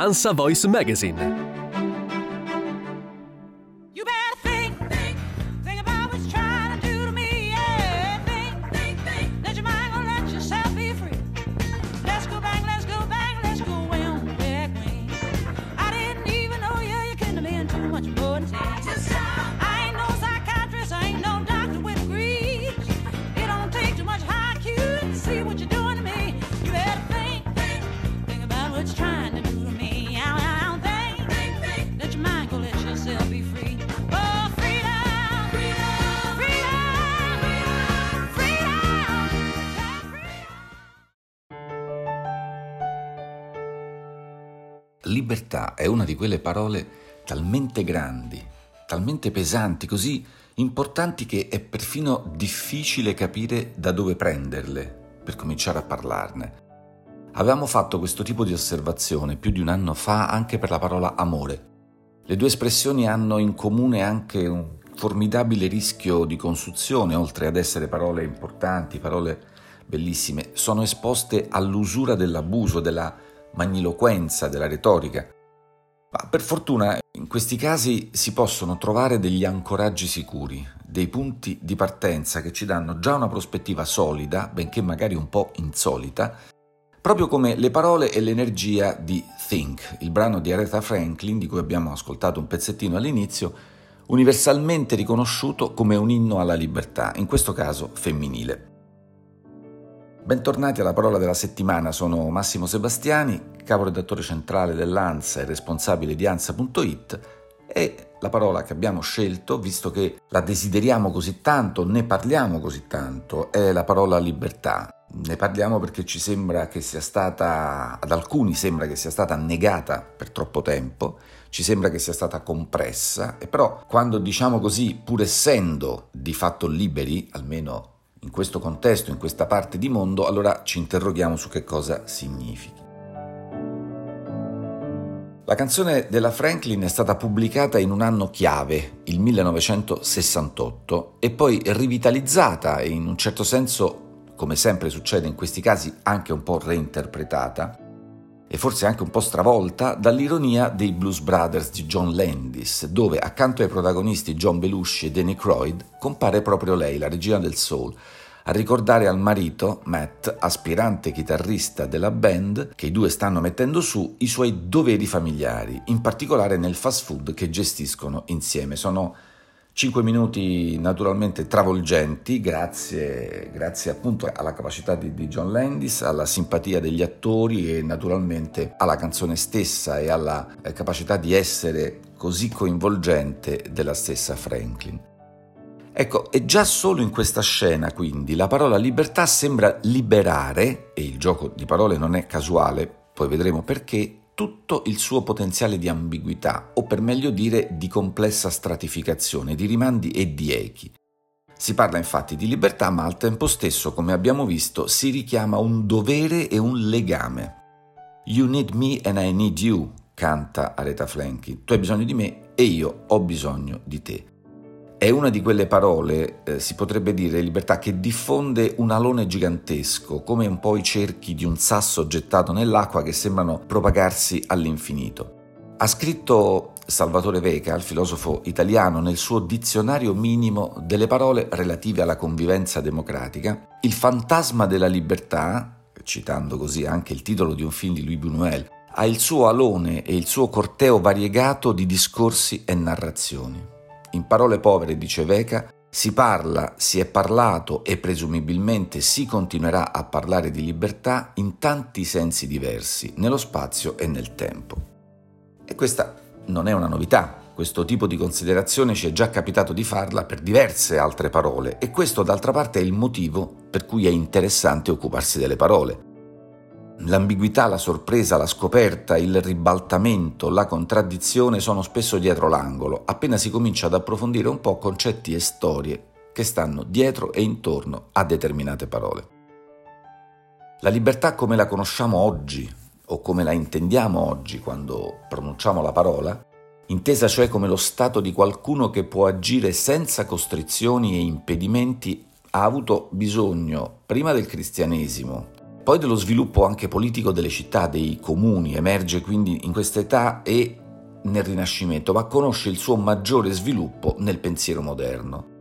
Ansa Voice Magazine. Libertà è una di quelle parole talmente grandi, talmente pesanti, così importanti che è perfino difficile capire da dove prenderle per cominciare a parlarne. Avevamo fatto questo tipo di osservazione più di un anno fa anche per la parola amore. Le due espressioni hanno in comune anche un formidabile rischio di consuzione, oltre ad essere parole importanti, parole bellissime, sono esposte all'usura dell'abuso, della magniloquenza, della retorica. Ma per fortuna in questi casi si possono trovare degli ancoraggi sicuri, dei punti di partenza che ci danno già una prospettiva solida, benché magari un po' insolita, proprio come le parole e l'energia di Think, il brano di Aretha Franklin di cui abbiamo ascoltato un pezzettino all'inizio, universalmente riconosciuto come un inno alla libertà, in questo caso femminile. Bentornati alla parola della settimana, sono Massimo Sebastiani, caporedattore centrale dell'ANSA e responsabile di ANSA.it e la parola che abbiamo scelto, visto che la desideriamo così tanto, ne parliamo così tanto, è la parola libertà. Ne parliamo perché ci sembra che sia stata, ad alcuni sembra che sia stata negata per troppo tempo, ci sembra che sia stata compressa, e però quando diciamo così, pur essendo di fatto liberi, almeno in questo contesto, in questa parte di mondo, allora ci interroghiamo su che cosa significhi. La canzone della Franklin è stata pubblicata in un anno chiave, il 1968, e poi rivitalizzata e in un certo senso, come sempre succede in questi casi, anche un po' reinterpretata, e forse anche un po' stravolta dall'ironia dei Blues Brothers di John Landis, dove accanto ai protagonisti John Belushi e Danny Croyd compare proprio lei, la regina del soul, a ricordare al marito, Matt, aspirante chitarrista della band, che i due stanno mettendo su, i suoi doveri familiari, in particolare nel fast food che gestiscono insieme. Sono cinque minuti naturalmente travolgenti, grazie, grazie appunto alla capacità di, di John Landis, alla simpatia degli attori e naturalmente alla canzone stessa e alla eh, capacità di essere così coinvolgente della stessa Franklin. Ecco, e già solo in questa scena, quindi, la parola libertà sembra liberare, e il gioco di parole non è casuale, poi vedremo perché, tutto il suo potenziale di ambiguità, o per meglio dire di complessa stratificazione, di rimandi e di echi. Si parla infatti di libertà, ma al tempo stesso, come abbiamo visto, si richiama un dovere e un legame. You need me and I need you, canta Aretha Franklin. Tu hai bisogno di me e io ho bisogno di te. È una di quelle parole, eh, si potrebbe dire, libertà, che diffonde un alone gigantesco, come un po' i cerchi di un sasso gettato nell'acqua che sembrano propagarsi all'infinito. Ha scritto Salvatore Veca, il filosofo italiano, nel suo dizionario minimo delle parole relative alla convivenza democratica, il fantasma della libertà, citando così anche il titolo di un film di Louis Buñuel, ha il suo alone e il suo corteo variegato di discorsi e narrazioni. In parole povere, dice Veca, si parla, si è parlato e presumibilmente si continuerà a parlare di libertà in tanti sensi diversi, nello spazio e nel tempo. E questa non è una novità, questo tipo di considerazione ci è già capitato di farla per diverse altre parole e questo d'altra parte è il motivo per cui è interessante occuparsi delle parole. L'ambiguità, la sorpresa, la scoperta, il ribaltamento, la contraddizione sono spesso dietro l'angolo, appena si comincia ad approfondire un po' concetti e storie che stanno dietro e intorno a determinate parole. La libertà come la conosciamo oggi, o come la intendiamo oggi quando pronunciamo la parola, intesa cioè come lo stato di qualcuno che può agire senza costrizioni e impedimenti, ha avuto bisogno prima del cristianesimo, poi dello sviluppo anche politico delle città, dei comuni, emerge quindi in questa età e nel Rinascimento, ma conosce il suo maggiore sviluppo nel pensiero moderno.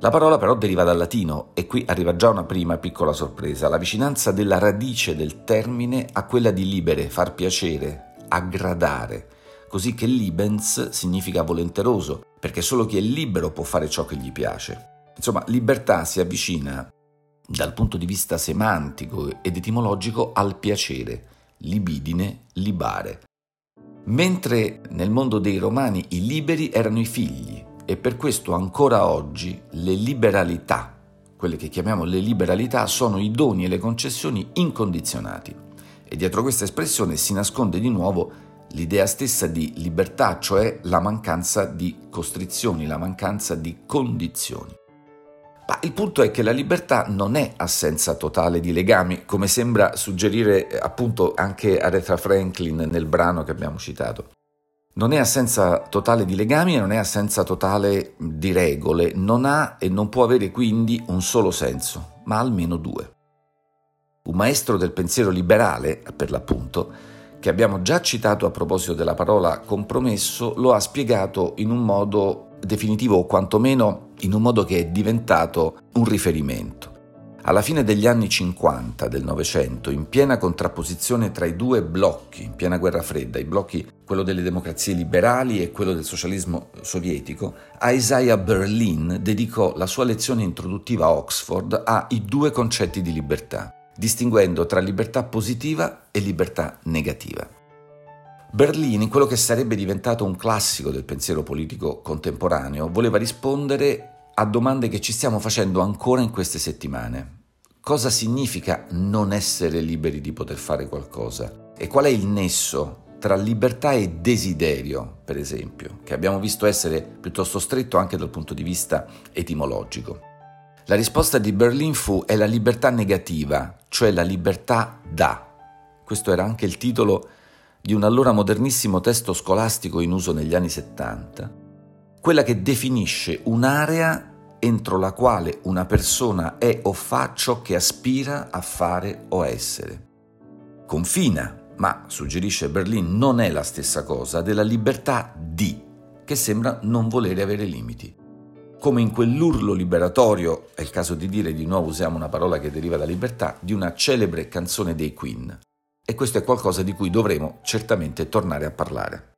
La parola però deriva dal latino e qui arriva già una prima piccola sorpresa, la vicinanza della radice del termine a quella di libere, far piacere, aggradare, così che libens significa volenteroso, perché solo chi è libero può fare ciò che gli piace. Insomma, libertà si avvicina dal punto di vista semantico ed etimologico al piacere, libidine, libare. Mentre nel mondo dei romani i liberi erano i figli e per questo ancora oggi le liberalità, quelle che chiamiamo le liberalità, sono i doni e le concessioni incondizionati. E dietro questa espressione si nasconde di nuovo l'idea stessa di libertà, cioè la mancanza di costrizioni, la mancanza di condizioni. Ma il punto è che la libertà non è assenza totale di legami, come sembra suggerire eh, appunto anche Aretha Franklin nel brano che abbiamo citato. Non è assenza totale di legami e non è assenza totale di regole, non ha e non può avere quindi un solo senso, ma almeno due. Un maestro del pensiero liberale, per l'appunto, che abbiamo già citato a proposito della parola compromesso, lo ha spiegato in un modo definitivo o quantomeno in un modo che è diventato un riferimento. Alla fine degli anni 50 del Novecento, in piena contrapposizione tra i due blocchi, in piena guerra fredda, i blocchi quello delle democrazie liberali e quello del socialismo sovietico, Isaiah Berlin dedicò la sua lezione introduttiva a Oxford ai due concetti di libertà, distinguendo tra libertà positiva e libertà negativa. Berlini, in quello che sarebbe diventato un classico del pensiero politico contemporaneo, voleva rispondere a domande che ci stiamo facendo ancora in queste settimane. Cosa significa non essere liberi di poter fare qualcosa? E qual è il nesso tra libertà e desiderio, per esempio, che abbiamo visto essere piuttosto stretto anche dal punto di vista etimologico? La risposta di Berlin fu è la libertà negativa, cioè la libertà da. Questo era anche il titolo di un allora modernissimo testo scolastico in uso negli anni 70, quella che definisce un'area entro la quale una persona è o fa ciò che aspira a fare o essere. Confina, ma, suggerisce Berlin, non è la stessa cosa della libertà di, che sembra non volere avere limiti. Come in quell'urlo liberatorio, è il caso di dire di nuovo usiamo una parola che deriva da libertà, di una celebre canzone dei Queen, e questo è qualcosa di cui dovremo certamente tornare a parlare.